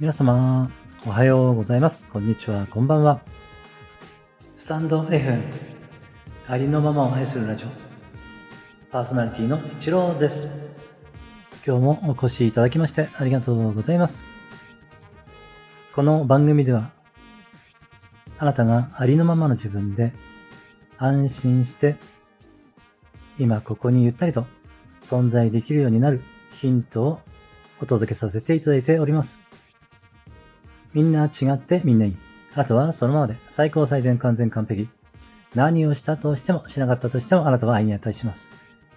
皆様、おはようございます。こんにちは、こんばんは。スタンド F、ありのままを愛するラジオ、パーソナリティの一郎です。今日もお越しいただきましてありがとうございます。この番組では、あなたがありのままの自分で安心して、今ここにゆったりと存在できるようになるヒントをお届けさせていただいております。みんな違ってみんないい。あとはそのままで最高最善完全完璧。何をしたとしてもしなかったとしてもあなたは愛に値します。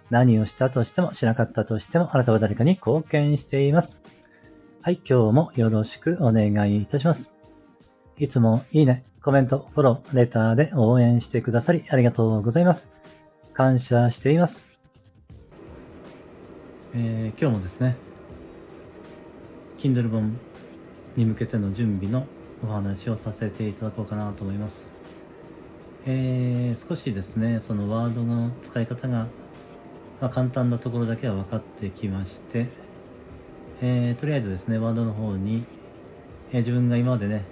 何をしたとしてもしなかったとしてもあなたは誰かに貢献しています。はい、今日もよろしくお願いいたします。いつもいいね、コメント、フォロー、レターで応援してくださりありがとうございます。感謝しています。えー今日もですね、Kindle 本に向けての準備のお話をさせていただこうかなと思います。えー少しですね、そのワードの使い方が、まあ、簡単なところだけは分かってきまして、えーとりあえずですね、ワードの方に、えー自分が今までね、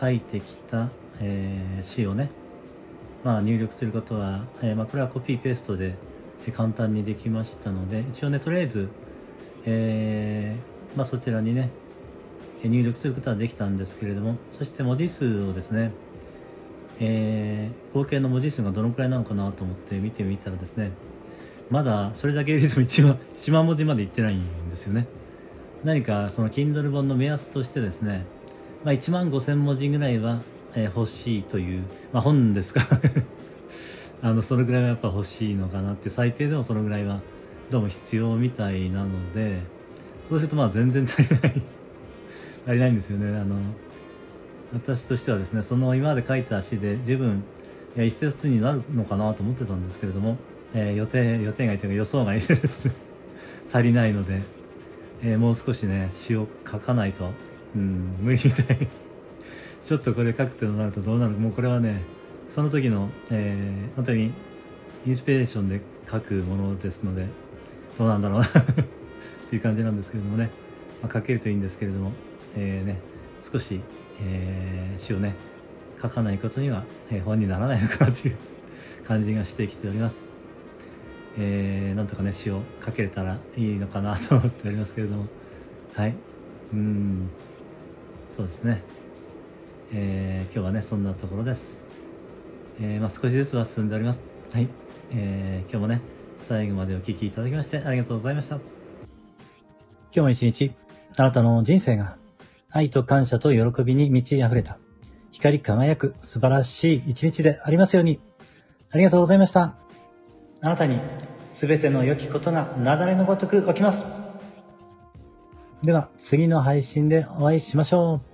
書いてきた、えー詩をね、まあ、入力することは、えーまあ、これはコピーペーストで簡単にできましたので、一応ね、とりあえず、えーまあ、そちらにね、入力することはできたんですけれども、そして文字数をですね、えー合計の文字数がどのくらいなのかなと思って見てみたらですね、まだそれだけ入れても1万 ,1 万文字までいってないんですよね。何かその Kindle 本の目安としてですね、まあ、1万5000文字ぐらいは、え欲しいという、まあ、本ですから あのそれぐらいはやっぱ欲しいのかなって最低でもそのぐらいはどうも必要みたいなのでそうするとまあ全然足りない足りないんですよね。あの私としてはですねその今まで書いた詩で十分いや一節になるのかなと思ってたんですけれども、えー予定予定外というか予想外です。ね 足りないので、えーもう少しね詩を書かないと、うん、無理みたい。ちょっとこれ書くとなるとどうなる？もうこれはねその時の、えー本当にインスピレーションで書くものですのでどうなんだろうな。っていう感じなんですけれどもね、まあ、書けるといいんですけれども、えーね、少し、えー詩をね書かないことには、えー本にならないのかなという 感じがしてきております。えーなんとかね詩を書けれたらいいのかなと思っておりますけれども。はい。うん。そうですね。えー今日はねそんなところです、えーまあ、少しずつは進んでおります。はい、えー今日もね最後までお聞きいただきましてありがとうございました。今日も一日あなたの人生が愛と感謝と喜びに満ち溢れた。光り輝く素晴らしい一日でありますように。ありがとうございました。あなたに全ての良きことが雪崩のごとく起きます。では次の配信でお会いしましょう。